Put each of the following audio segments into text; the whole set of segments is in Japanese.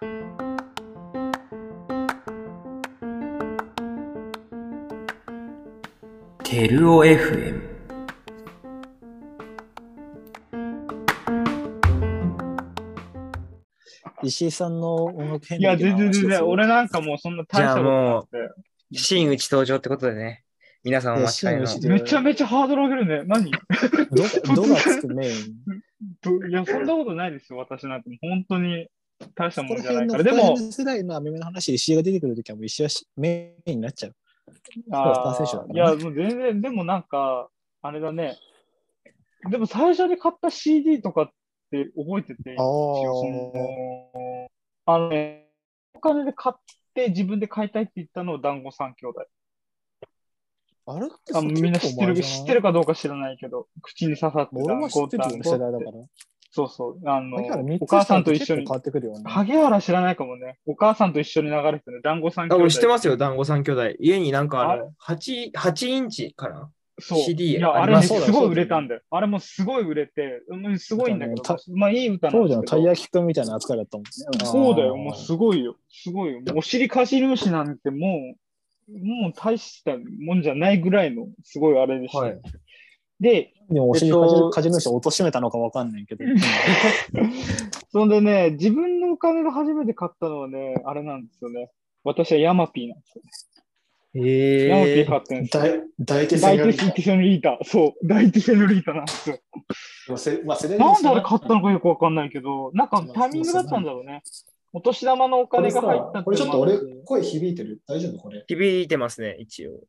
テルオ FM 石井さんの音楽編いや、全然全然。俺なんかもうそんな大したことなくて。真打ち登場ってことでね。皆さんお待ちかねの。真打ちめちゃめちゃハードル上げるね。何？ど、どがつくメイン。どいや、そんなことないですよ、私なんて。本当に大したもんじゃない辺から。でも世代のアメメの話、石井が出てくるときはもう石井はしメインになっちゃう。あスター選手だからねーいや、もう全然、でもなんか、あれだね。でも最初に買った CD とかって覚えてて、ああのね、お金で買って自分で買いたいって言ったのを団子三兄弟。あれってあみんな知ってる、知ってるかどうか知らないけど、口に刺さって俺も知ってるよ、世代だから。そうそう。あのお母さんと一緒に変わ、ってくるよね。萩原知らないかもね。お母さんと一緒に流れてる団子三兄あ、弟。俺知ってますよ、団子三兄弟。家になんかああの、8、8インチかな？そう。CD いや、あれね、すすごい売れたんだよ。あれもすごい売れて、うんすごいんだけどそうだ、まあいい歌なん当時のですけど。たい焼きくんみたいな扱いだったもんね。そうだよ、もうすごいよ。すごいよ。もうお尻かじり虫なんてもう、もう大したもんじゃないぐらいのすごいあれでした。はいで、でもお尻えっとかじる、かじる人を貶めたのかわかんないけど。そんでね、自分のお金で初めて買ったのはね、あれなんですよね。私はヤマピーなんですよ。へヤマピーえ買ってるんですよ。大大手セノリータ。そう、大手セノリータなんですよ。まあ、なんであれ買ったのかよくわかんないけど、なんかタイミングだったんだろうね。お年玉のお金が入ったさ、これちょっと俺声響いてる大丈夫これ。響いてますね、一応。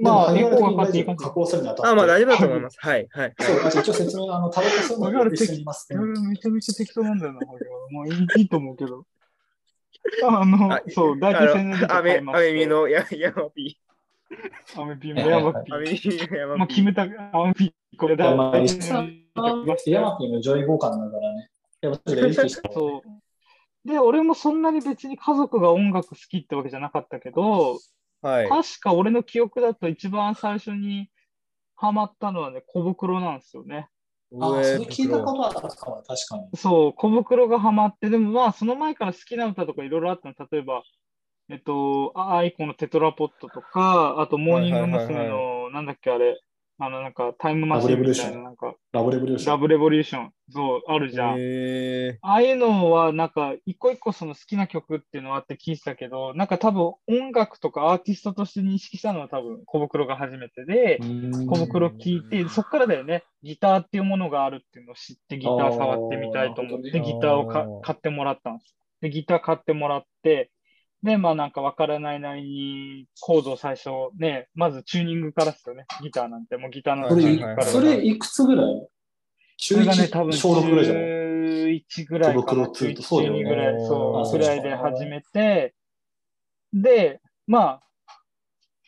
まあ、エでもコーが。加工するにあたって。あ、まあ大丈夫だと思います。はい、はい。そう、あ一応説明、あの、タバコ吸うのが一緒にいますね。めちゃめちゃ適当なんだよな、これはもういいいいと思うけど。あのあ、そう、大あ体千年の、アメ、アメミのヤヤマピアメピーもヤマピー。アメー。ミのヤマピー。まあ、決めた、アメピー、これだ。ヤマピーの上位互換だからね。やっぱちょっと意識した。そう。で、俺もそんなに別に家族が音楽好きってわけじゃなかったけど、はい。確か俺の記憶だと一番最初にハマったのはね、コブクロなんですよね。あ、それ聞いたことあったかも、確かに。そう、コブクロがハマって、でもまあ、その前から好きな歌とかいろいろあったの。例えば、えっと、あ aikoのテトラポットとか、あと、モーニング娘。はいはいはいの、なんだっけ、あれ、あの、なんか、タイムマシンみたいな、なんか、ラブレボリューション。ラブレボリューション、そう、あるじゃん。へああいうのは、なんか、一個一個その好きな曲っていうのはあって聞いてたけど、なんか多分音楽とかアーティストとして認識したのは多分コブクロが初めてで、小袋聞いて、そっからだよね、ギターっていうものがあるっていうのを知ってギター触ってみたいと思って、ギターをか買ってもらったんです。で、ギター買ってもらって、で、まあなんかわからないなりにコードを最初ね、まずチューニングからですよね、ギターなんて。もうギターのそれチューニングから。それいくつぐらい？中それがね、多1、分小6ぐらいじゃない11ぐらいかな。小袋2とそうだよね。12ぐらい、あそう、ぐらいで始めて、で、まあ、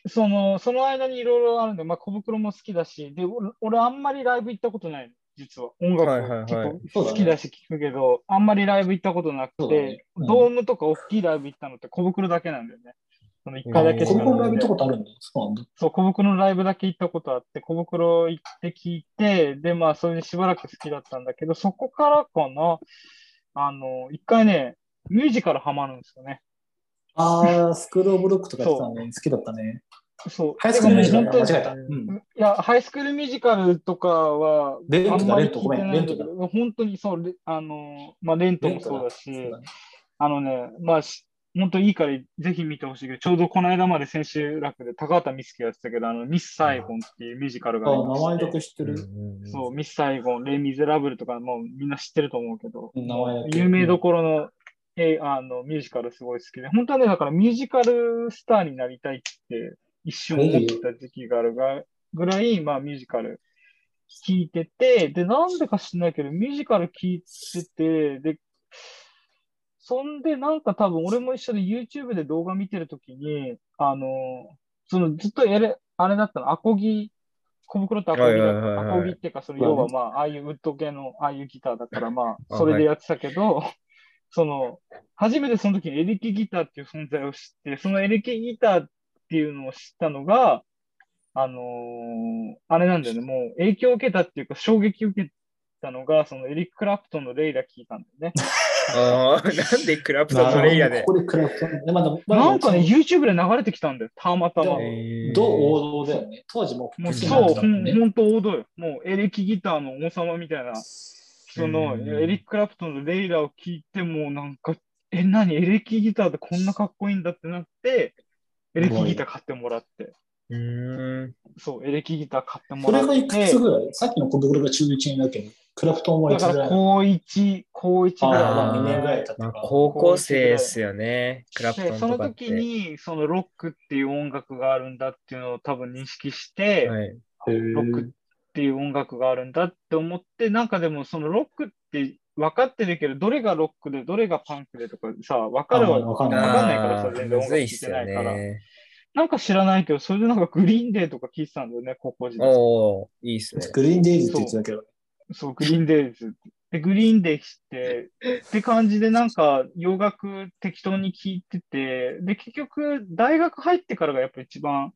その、その間にいろいろあるんで、まあ、小袋も好きだし、で、俺、俺あんまりライブ行ったことないの、実は。音楽好きだし聞くけど、あんまりライブ行ったことなくそうだねて、うんドームとか大きいライブ行ったのって小袋だけなんだよね。その1回だけしかここのライブ行ったことあるんだ。そうなんだ。そう、小袋のライブだけ行ったことあって、小袋行って聞いて、で、まあ、それでしばらく好きだったんだけど、そこからかな、あの、一回ね、ミュージカルハマるんですよね。あー、スクールオブロックとかやってたね。好きだったね。そう。ハイスクールミュージカル間違えた。本うん。いや、ハイスクールミュージカルとかは、レントだあんまりレントごめん聞いてないんだ本当にそう、レあの、まあ、レントもそうだし、だねあのね、まあ、し本当いいからぜひ見てほしいけど、ちょうどこの間まで千秋楽で高畑充希がやってたけど、あの、ミス・サイゴンっていうミュージカルがありあ、まして名前だけ知ってる。そう、ミス・サイゴン、レイ・ミゼラブルとかもうみんな知ってると思うけど、名前だけ。有名どころの,、えあのミュージカルすごい好きで、本当はね、だからミュージカルスターになりたいって一瞬思ってた時期があるがぐらい、まあミュージカル聴いてて、で、なんでか知んないけど、ミュージカル聴いてて、で、そんでなんか多分俺も一緒で YouTube で動画見てるときに、あの、そのずっとやれ、あれだったの、アコギ、小袋ってアコギだはいはいはいはい。アコギっていうか、その要はまあ、ああいうウッド系の、ああいうギターだからま あ、それでやってたけど、その、初めてその時にエレキギターっていう存在を知って、そのエレキギターっていうのを知ったのが、あのーあれなんだよね、もう影響を受けたっていうか衝撃を受けたのが、そのエリック・クラプトンのレイラ聞いたんだよね。ああ、なんでクラプトンとレイヤーで？こ。こでクラプトン。でまだまだなんかね、YouTube で流れてきたんだよ、たまたま。えーど王道だよね。当時ももうそう、ほだったもんね。んほんと王道よ。もうエレキギターの王様みたいな、そのうんエリック・クラプトンのレイラーを聞いてもなんか、え、何？エレキギターでこんなかっこいいんだってなって、エレキギター買ってもらって。うーん。そう、エレキギター買ってもそらって。れがいくつぐらい？さっきの小袋が中1だけど、クラプトンはいだからつぐらい？高1、高1ぐらいああ、だ2年ぐらいね。経ってか。まあ高校生ですよね。クラプトで、そのンとかって。時に、そのロックっていう音楽があるんだっていうのを多分認識して、はい。ロックっていう音楽があるんだって思って、なんかでもそのロックって分かってるけど、どれがロックでどれがパンクでとかさ、分かるわあわかんないわかんないからさ、全然音楽聴いてないから。ね。なんか知らないけど、それでなんかグリーンデーとか聴いてたんだよね、高校時代。おおいいっすね。グリーンデイズって言ってたけど。そう、グリーンデーズ。で、グリーンデーして、って感じでなんか洋楽適当に聴いてて、で、結局大学入ってからがやっぱ一番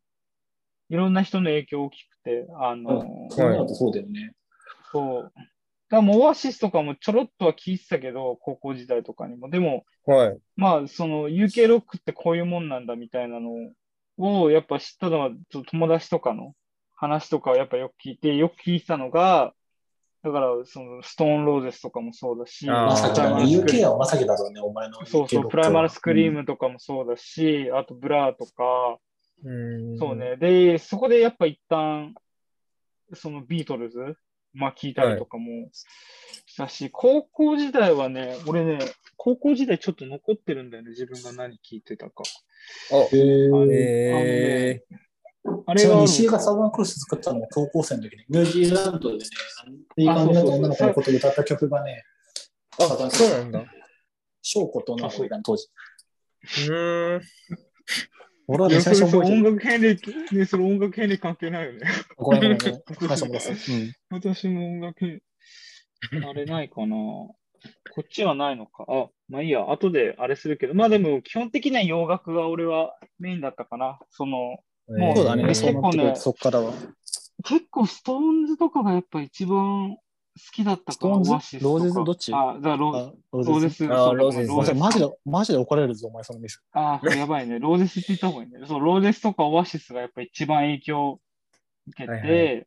いろんな人の影響大きくて、あの、そうなるとそうだよね。そう。だもうオアシスとかもちょろっとは聞いてたけど、高校時代とかにも。でも、はい。まあ、その UK ロックってこういうもんなんだみたいなのをやっぱ知ったのは、ちょっと友達とかの話とかをやっぱよく聞いて、よく聞いてたのが、だから、そのストーンローゼスとかもそうだし、まさきだね。UK はまさきだろうね、お前のそうそう、プライマルスクリームとかもそうだし、あとブラーとか、うーんそう。ね。で、そこでやっぱ一旦、そのビートルズ、まあ聞いたりとかもしたし、高校時代はね、俺ね、高校時代ちょっと残ってるんだよね、自分が何聞いてたか。おへーえあれがあるちなみに石井がサバンクロス作ったのが高校生の時に、ニュージーランドでね、いい感じだった女の子のことを歌った曲がね、ー。あ、そうなんだ。うショーコと女の子が当時。ーん。俺は最初覚えてる。楽遍歴、ね、それ音楽遍歴関係ないよね。ごめんごめんごめん。話してもらってうん。私も音楽遍あれないかな。こっちはないのか。あ、まあいいや、後であれするけど、まあでも基本的には洋楽が俺はメインだったかな。その、もうそうだね。えそうなってくると、そっからは。結構ストーンズとかがやっぱ一番好きだったかな。ストーンスローゼズ？どっち？あ、ロあロローゼス。あそうローゼスローゼスマジで、マジで怒られるぞ、お前、そのミス。ああ、やばいね。ローゼスって言った方がいいね。そう、ローゼスとかオアシスがやっぱ一番影響を受けて、はいは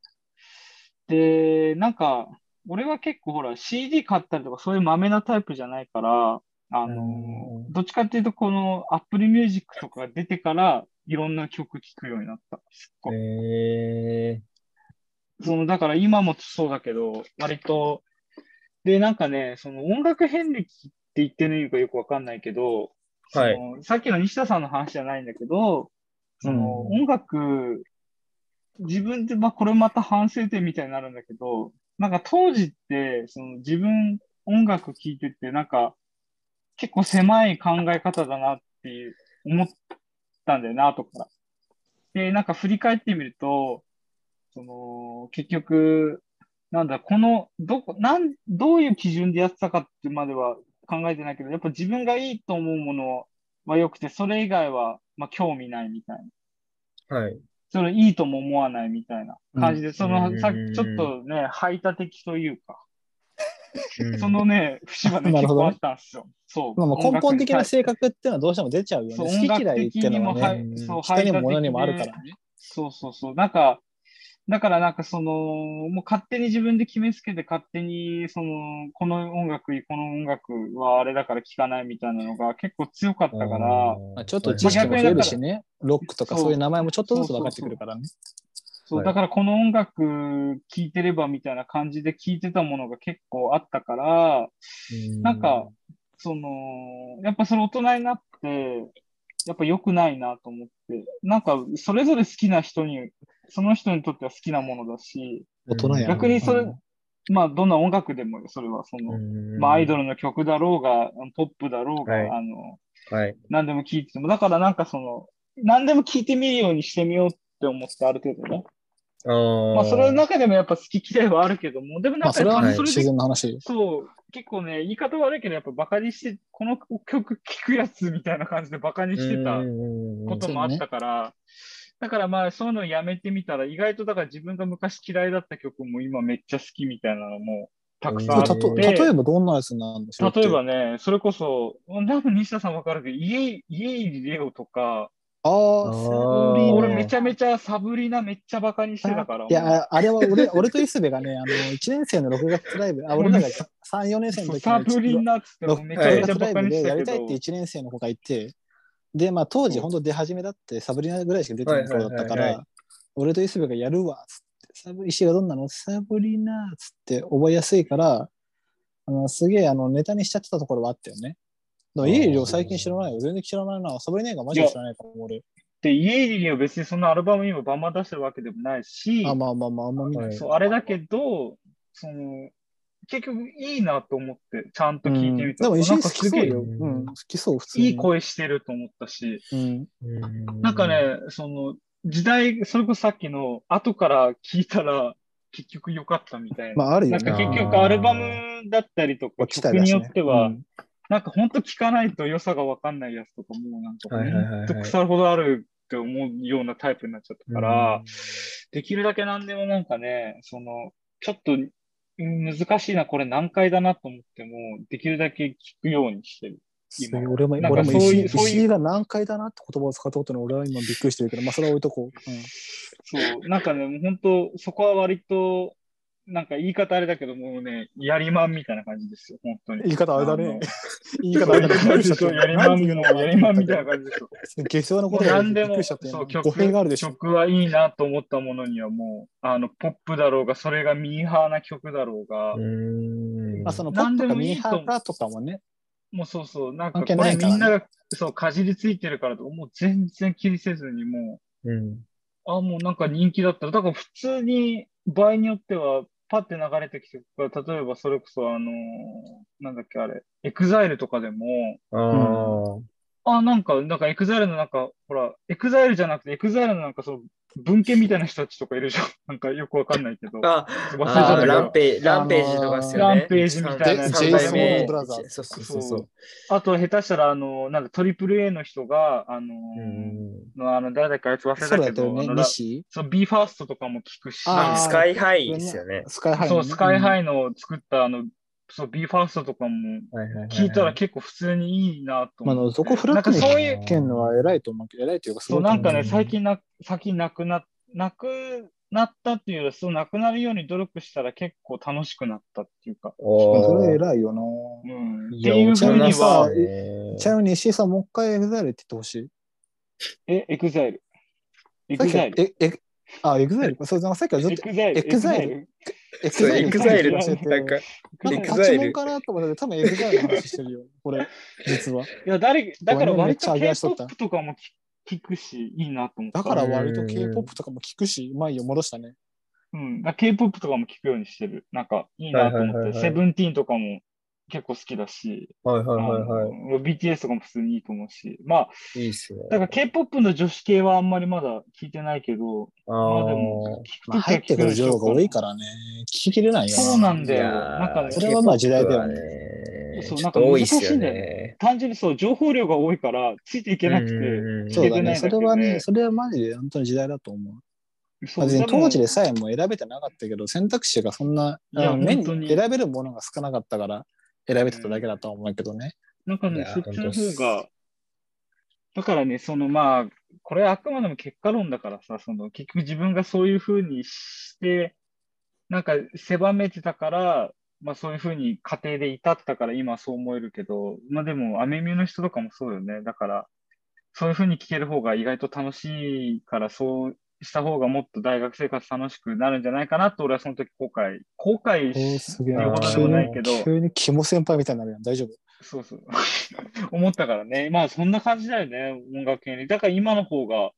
で、なんか、俺は結構ほら CD 買ったりとかそういうマメなタイプじゃないから、あの、うんどっちかっていうとこの Apple Music とかが出てからいろんな曲聴くようになった。すっごいえその、だから今もそうだけど、割と、で、なんかね、その音楽遍歴って言ってるのかよくわかんないけど、はいさっきの西田さんの話じゃないんだけど、そのうん音楽、自分で、まあこれまた反省点みたいになるんだけど、なんか当時って、その自分音楽聴いてて、なんか結構狭い考え方だなっていう、思ったんだよな、後から。で、なんか振り返ってみると、その、結局、なんだ、この、どこ、なん、どういう基準でやってたかってまでは考えてないけど、やっぱ自分がいいと思うものは良くて、それ以外は、まあ、興味ないみたいな。ー、はい。それいいとも思わないみたいな感じで、その、うんさっきちょっとね、排他的というか、うんそのね、節はね、結構あったんですよ。そう。まあ、まあ根本的な性格格っていうのはどうしても出ちゃうよね。そう、好き嫌いっていうのはね、はい、そう、人にも物にもあるかでらね。そうそうそう。なんか、だからなんかその、もう勝手に自分で決めつけて勝手に、その、この音楽いい、この音楽はあれだから聴かないみたいなのが結構強かったから、まあ、ちょっと知識も増えるしね、ロックとかそういう名前もちょっとずつ分かってくるからね。そう、はい。だからこの音楽聴いてればみたいな感じで聴いてたものが結構あったから、なんか、その、やっぱそれ大人になって、やっぱ良くないなと思って、なんかそれぞれ好きな人に、その人にとっては好きなものだし、大人やな。逆にそれうんまあどんな音楽でもよそれはその、まあアイドルの曲だろうが、ポップだろうが、はいあの、ル。はい。何でも聴いてても、だからなんかその、何でも聴いてみるようにしてみようって思ってある程度ね。まあそれの中でもやっぱ好き嫌いはあるけども、でもなんかまあそれ自然な話よ。そう、結構ね、言い方悪いけど、やっぱバカにして、この曲聴くやつみたいな感じでバカにしてたこともあったから、だからまあそういうのをやめてみたら、意外とだから自分が昔嫌いだった曲も今めっちゃ好きみたいなのもたくさんあって、例えばどんなやつなんでしょう例えばね、それこそ、多分西田さんわかるけど、家、家入レオとか、あああ、ーサブリナ俺めちゃめちゃサブリナめっちゃバカにしてたから。いや、ああれは俺 俺と磯部がね、あの、1年生の6月ライブ、あ、俺らが3、4年生の時サブリのナっつってもめちゃめ6ちゃバカにしたけど。やりたいって、1年生の子がいて、で、まあ当時本当出始めだって、サブリナぐらいしか出てない頃だったから、俺と磯部がやるわ、つって、サブ石がどんなの？サブリナつって覚えやすいから、あのすげえあのネタにしちゃってたところはあったよね。だから家入を最近知らないよ。全然知らないな。サブリナがマジで知らないから、俺。で、家入りは別にそのアルバムにもバンバン出してるわけでもないし、あ、まあまあまあ、あんま見ないそう、あれだけど、その、結局いいなと思って、ちゃんと聞いてみたら、でも石井好きそうよ。うん、好きそう、普通に。いい声してると思ったし、うん。うんなんかね、その、時代、それこそさっきの、後から聞いたら、結局良かったみたいな。まああるよね。なんか結局アルバムだったりとか、曲によっては、うんなんか本当聞かないと良さがわかんないやつとかもうなんかはいはいはいはい本当腐るほどあるって思うようなタイプになっちゃったから、できるだけ何でもなんかね、その、ちょっとうん難しいな、これ難解だなと思っても、できるだけ聞くようにしてる。今そう俺も、俺も石井そういうそういう。石井が何回だなって言葉を使ったことに俺は今びっくりしてるけど、まあそれは置いとこう。うん。そう、なんかね、もう本当、そこは割と、なんか言い方あれだけど、もうね、やりまんみたいな感じですよ、本当に。言い方あれだねの。言い方あれだね。やりまん、やりまんみたいな感じですよ。下世話なことがび何でも、っくりしちゃって、そう、語曲、弊があるでしょ。曲はいいなと思ったものにはもう、あの、ポップだろうが、それがミーハーな曲だろうが、うあそのポップミーハーかとかもね。もうそうそう、なんかこれみんなが、そう、かじりついてるからとか、もう全然気にせずにもうあ、もうなんか人気だったら、だから普通に場合によっては、パッて流れてきて、例えばそれこそあのーなんだっけあれ、エグザイルとかでも、ああ、あ、なんか、なんかエグザイルのなんか、ほら、エグザイルじゃなくて、エグザイルのなんかその、分家みたいな人たちとかいるじゃん。なんかよくわかんないけど。あ忘れちゃった。ランページ、ランページとかっすよね。ランページみたいな三 J Soul Brothers そうそうそうそう。あと、下手したら、あの、なんだ、トリプル A の人が、あののあの、誰だっけあいつ忘れそうたけど、ね。あのラ西そう、b ファーストとかも聞くし、スカイハイですよね。スカイハイそう。スカイハイ。イの作った、あの、そう、b ファーストとかも聞いたら結構普通にいいなと思って。そこフラットになんかそういう、聞けんのは偉いと思うけど、偉いというかすそう、なんかね、うん最近な、最近なくな、なくなったっていうよりは、そう、なくなるように努力したら結構楽しくなったっていうか、おそれー偉いよな。うん。っいやていうふうにはちなみに石井さん、もう一回エグザイルって言ってほしい。え、エグザイル。エグザイル。え、え、あ、エグザイル？そう、さっきからずっとエグザイル？エグザイルエグザイル教えてなんか、なんかエグザイルパチモンかなと思って、多分エグザイルの話してるよ。これ、実は。いや、誰、だから割と K-POP とかも聞聞くし、いいなと思った。だから割とうん K-POP とかも聞くし、うまいよ、戻したね。うん。K-POP とかも聞くようにしてる。なんか、いいなと思って。セブンティーンとかも結構好きだし、はいはいはいはあの BTS とかも普通にいいと思うし。まあ、い。いいっすね。だから K-POP の女子系はあんまりまだ聞いてないけど、あまあでも、聞くまあ、入ってくる情報が多いからね、聞ききれないよな。そうなんだよ。なんかね、それはまあ時代だよねねそうなんか難しいんだよね。単純にそう、情報量が多いから、ついていけなくて、うんそうだね。聞けてないだけでそれはね、それはマジで本当に時代だと思う。当時ででさえも選べてなかったけど、選択肢がそんな、選べるものが少なかったから、選べてただけだとは思うけどね。なんかね、そっちの方が、だからね、そのまあ、これはあくまでも結果論だからさ、その結局自分がそういうふうにして、なんか狭めてたから、まあそういうふうに家庭で至ったから今そう思えるけど、まあでも、アメミュの人とかもそうよね。だから、そういうふうに聞ける方が意外と楽しいから、そうした方がもっと大学生活楽しくなるんじゃないかなと、俺はその時後悔、後悔すげえっていうほどでもないけど、急に肝先輩みたいになるやん。大丈夫？そうそう。思ったからね。まあそんな感じだよね、音楽系に。だから今の方が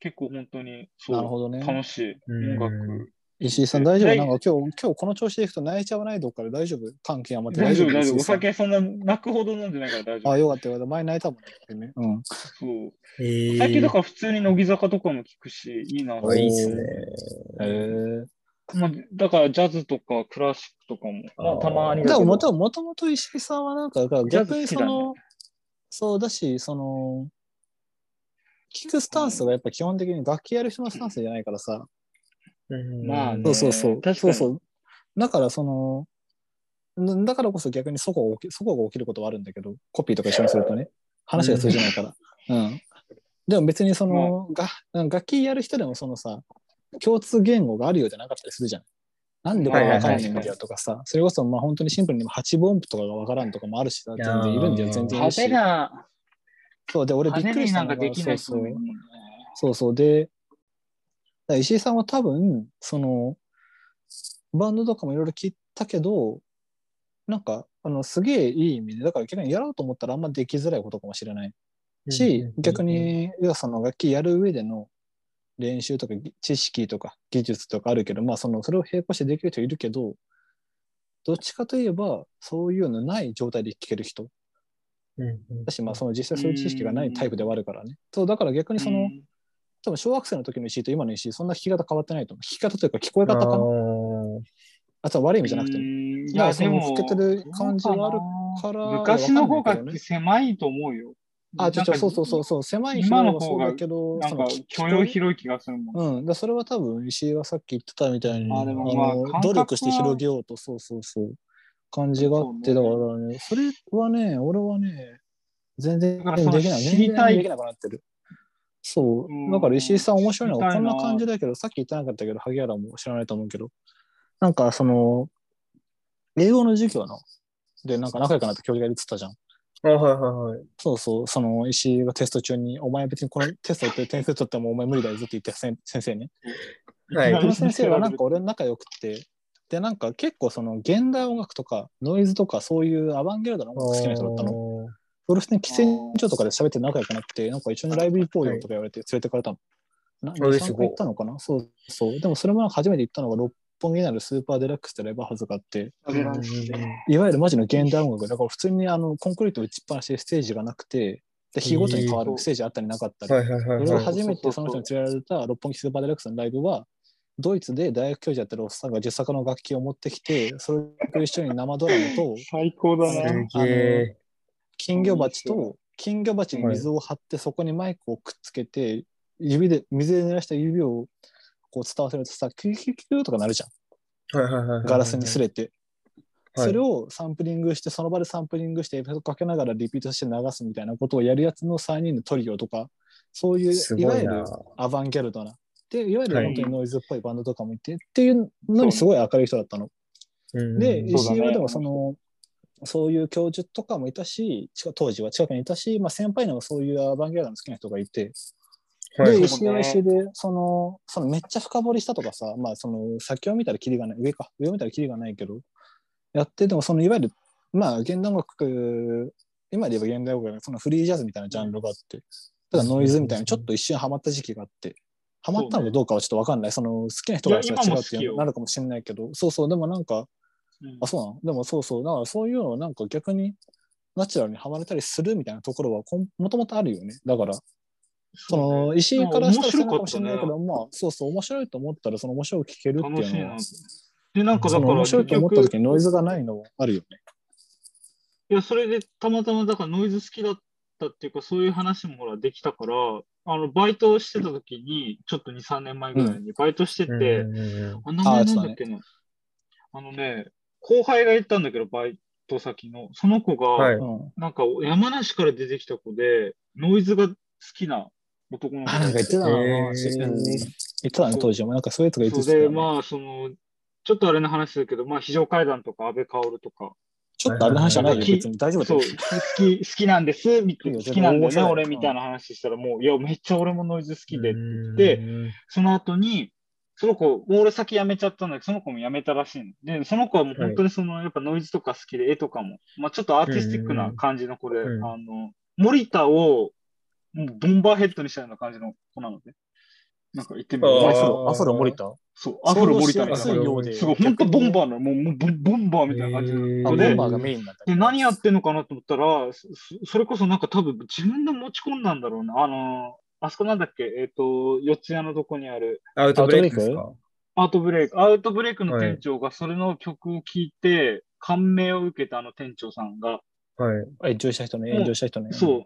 結構本当にそう、なるほどね。楽しいうん音楽。石井さん大丈夫？大なんか今日、今日この調子でいくと泣いちゃわないどっかで大丈夫？関係余って大丈夫、大丈夫。お酒そんな泣くほど飲んでないから大丈あ、夫。よかったよかった。前泣いたもんね。うん。そう。え最近だから普通に乃木坂とかも聞くし、いいないいっすね。へえ。まあ、だからジャズとかクラシックとかも、まあ、たまにだけももともと石井さんはなんか、ジャズ逆に好きだねその、そうだし、その、聞くスタンスがやっぱ基本的に楽器やる人のスタンスじゃないからさ。うんまあねそうそうそう。確かにそうそう。だからその、んだからこそ逆にそこが起きそこが起きることはあるんだけど、コピーとか一緒にするとね、話が通じないから。うん。でも別にその、が楽器やる人でもそのさ、共通言語があるようじゃなかったりするじゃん。なんでこれ分からないんだよとかさ、それこそまあ本当にシンプルに8分音符とかが分からんとかもあるしさ、全然いるんだよ、全然いるし。な、そう、で、俺びっくりしたのが派手になんかできないそうそう。そうそう。で、ら石井さんは多分、その、バンドとかもいろいろ聞いたけど、なんか、あの、すげえいい意味で、だから逆にやろうと思ったらあんまできづらいことかもしれないし、逆、に、要はその楽器やる上での練習とかぎ知識とか技術とかあるけど、まあその、それを並行してできる人いるけど、どっちかといえば、そういうのない状態で聴ける人。うんうんだし、まあその実際そういう知識がないタイプではあるからね。そう、だから逆にその、うん多分小学生の時の石井と今の石井、そんな弾き方変わってないと思う。弾き方というか聞こえ方かな。あとは悪い意味じゃなくていや、その老けてる感じはあるから昔の方が狭いと思うよ。あ、ちょ、ちょ、そうそうそうそう、狭い今の広いはそうだけど、なんか許容広い気がするもん。うん、だそれは多分石井がさっき言ってたみたいに、あでもまあの感覚は努力して広げようと、そうそうそう、感じがあって、だからね、それはね、俺はね、全然できない。知りたいできなくなってる。そうう。んだから石井さん面白いのはこんな感じだけど、さっき言ってなかったけど、萩原も知らないと思うけど、なんかその、英語の授業の、で、なんか仲良くなった教授がいるってたじゃん。あ、はいはいはい。そうそう、その石井がテスト中に、お前別にこの テストやって点数取ってもお前無理だよずって言って先先生ね。はいこの先生はなんか俺の仲良くて、で、なんか結構その現代音楽とかノイズとかそういうアバンギャルドな音楽好きな人だったの。の。俺普通に喫煙所とかで喋って仲良くなって、なんか一緒にライブ行こうよとか言われて連れてかれたの。な2、3あれすごい回行ったのかな？そうそう。でもそれも初めて行ったのが六本木にあるスーパーデラックスってライブハウスがあって、いわゆるマジの現代音楽だから普通にあのコンクリート打ちっぱなしでステージがなくて、で日ごとに変わるステージあったりなかったり。俺が初めてその人に連れられた六本木スーパーデラックスのライブは、ドイツで大学教授やってるおっさんが自作の楽器を持ってきて、それと一緒に生ドラムと最高だすな。げえ。金魚鉢と金魚鉢に水を張ってそこにマイクをくっつけて、指で、水で濡らした指をこう伝わせるとさ、キュキュキュとかなるじゃん。ガラスに擦れて。はいそれをサンプリングして、その場でサンプリングして、エフェクトかけながらリピートして流すみたいなことをやるやつの3人のトリオとか、そういういわゆる。アバンギャルドな。で、いわゆるはい本当にノイズっぽいバンドとかもいて、っていうのにすごい明るい人だったの。うんで、石井はでもその、そういう教授とかもいたし、近当時は近くにいたし、まあ、先輩にもそういうアバンギャルドの好きな人がいて、で、はい石井は石井で、その、そのめっちゃ深掘りしたとかさ、まあ、その、先を見たらキリがない、上か、上を見たらキリがないけど、やって、でも、その、いわゆる、まあ、現代音楽、今で言えば現代音楽、そのフリージャズみたいなジャンルがあって、ただノイズみたいな、ちょっと一瞬ハマった時期があって、ハマったのかどうかはちょっとわかんない。その、好きな人が違うっていうのなるかもしれないけど、そうそう、でもなんか、うんあ、そうなの？でもそうそう、だからそういうのをなんか逆に、ナチュラルにハマれたりするみたいなところはこんもともとあるよね。だから、その石井からしたらそうかもしれないけど、まあそうそう、面白いと思ったらその面白く聞けるっていうのは、。で、なんかだから面白い結と思った局、時にノイズがないのはあるよね。いや、それでたまたまだからノイズ好きだったっていうか、そういう話もほらできたから、あの、バイトしてた時に、ちょっと2、3年前ぐらいにバイトしてて、うんうんあ、名前なんだっけな。あのね、後輩が言ったんだけど、バイト先の。その子が、はいうん。なんか山梨から出てきた子で、ノイズが好きな男の子あ、なんか言ってたな、へーうん言ってたね、当時も。なんかそういうやつが言ってそうで。まあ、その、ちょっとあれの話だけど、まあ、非常階段とか安倍薫とか、ちょっとあれの話じゃないよ、はい別に大丈夫そう、。好き、好きなんです、みいいよ好きなんだよね、俺みたいな話したら、もう、いや、めっちゃ俺もノイズ好きで、うんでその後に、その子、もう俺先辞めちゃったんだけど、その子も辞めたらしいの。で、その子はもう本当にその、やっぱノイズとか好きで、絵とかも、まあちょっとアーティスティックな感じの子で、うんあの、森田を、もうボンバーヘッドにしたような感じの子なので。なんか言ってみるあーアフロ、アフロ森田？そう、アフロ森田みたいな。すごい、本当ボンバーなの、もうもうボンボンバーみたいな感じの。ボでンバーがメインなんだ。で、何やってんのかなと思ったら、そそれこそなんか多分自分で持ち込んだんだろうな。あの、あそこなんだっけ？えっ、と、四谷のとこにある、アウトブレイクですか？アウトブレイク、アウトブレイク。の店長がそれの曲を聴いて、感銘を受けたあの店長さんが、はい。炎上した人ね、炎上した人ね。そう、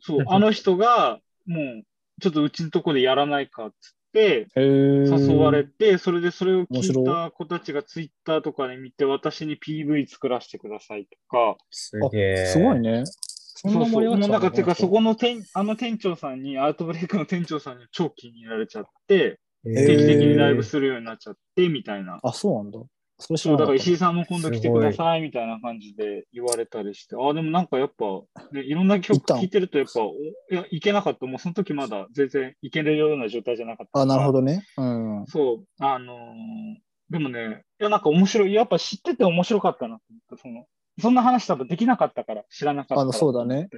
そう、あの人が、もう、ちょっとうちのとこでやらないかっつって、誘われて、それでそれを聞いた子たちがツイッターとかで見て、私に PV 作らせてくださいとか、すあげえ。すごいね。そんそうそう、な盛り上がっちゃもうなんか、てか、そこのの店、あの店長さんに、アウトブレイクの店長さんに超気に入られちゃって、えー定期的にライブするようになっちゃって、みたいな。あ、そうなんだ。そそう、だから石井さんも今度来てください、みたいな感じで言われたりして、ああ、でもなんかやっぱ、ね、いろんな曲聴いてると、やっぱ、おいや、いけなかった。もうその時まだ全然いけるような状態じゃなかった。あ、なるほどね。うん。そう、あのーでもね、いや、なんか面白い。やっぱ知ってて面白かったなと思った。その、そんな話多分できなかったから、知らなかった。あのそうだね。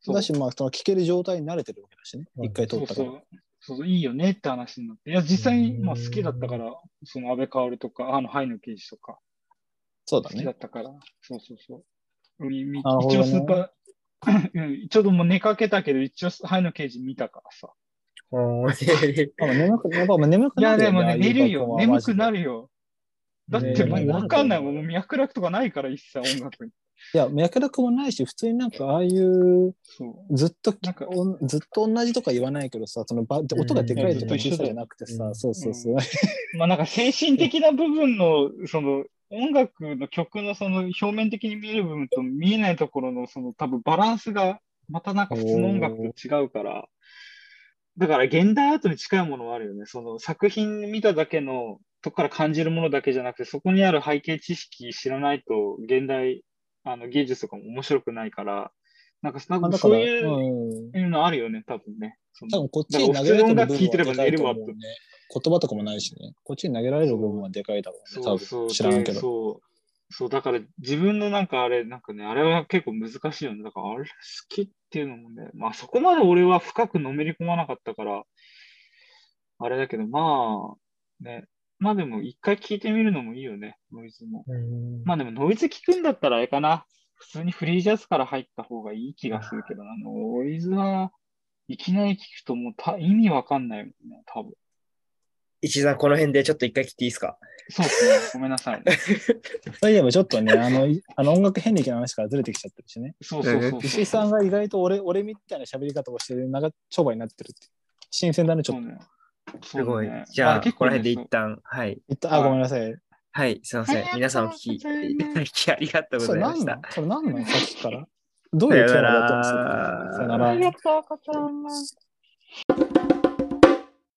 そうだし、まあ、その聞ける状態に慣れてるわけだしね。うん一回撮そうそうったから。。そうそう、いいよねって話になって。いや、実際に、うんまあ好きだったから、その安倍薫とか、あの、ハイの刑事とか、そうだ好きだね。ったから、そうそうそう。一応スーパー、うんちょっともう寝かけたけど、一応ハイの刑事見たからさ。眠く、やっぱ眠くいや、なるよね。でもね、寝るよ。眠くなるよ。だっねてもうえわかんないもん。脈絡とかないから、一切音楽に。いや、脈絡もないし、普通になんかああいう。ずっとなんかずっと同じとか言わないけどさ、そのば音がでかいとか小さいじゃなくてさ、うんそうそうそう。まあなんか精神的な部分の、その音楽の曲のその表面的に見える部分と見えないところのその多分バランスがまたなんか普通の音楽と違うから、だから現代アートに近いものはあるよね。その作品見ただけのとこから感じるものだけじゃなくて、そこにある背景知識知らないと現代あの芸術とかも面白くないから、なんかなんかそういうのあるよね、多分ね。多分こっちに投げられてる部分はでかいと思ね。言葉とかもないしね。こっちに投げられる部分はでかいだろうね。多そうそう。分知らんけど。でそう。そう、だから自分のなんかあれ、なんかね、あれは結構難しいよね。だからあれ好きっていうのもね、まあそこまで俺は深くのめり込まなかったから、あれだけど、まあ、ね。まあでも一回聞いてみるのもいいよね、ノイズも。うんまあでもノイズ聞くんだったらあれかな。普通にフリージャズから入った方がいい気がするけどな。ノイズはいきなり聞くともうた意味わかんないもんね、多分。石井さん、この辺でちょっと一回切っていいですか？そうですね。ごめんなさい、ね。そういえばちょっとね、あの、い あの音楽遍歴の話からずれてきちゃってるしね。そうそうそうそう。石井さんが意外と俺俺みたいな喋り方をしてる長丁場になってるって。新鮮だね、ちょっと。ね。すごい。じゃあ、結構ねこの辺で一旦、はい。言ったあ、ごめんなさい。はい、すいません。皆さんお聞きいただきありがとうございました。それ何なんさっきから。どういうテーマだったんですかさよならあり。がとうございます。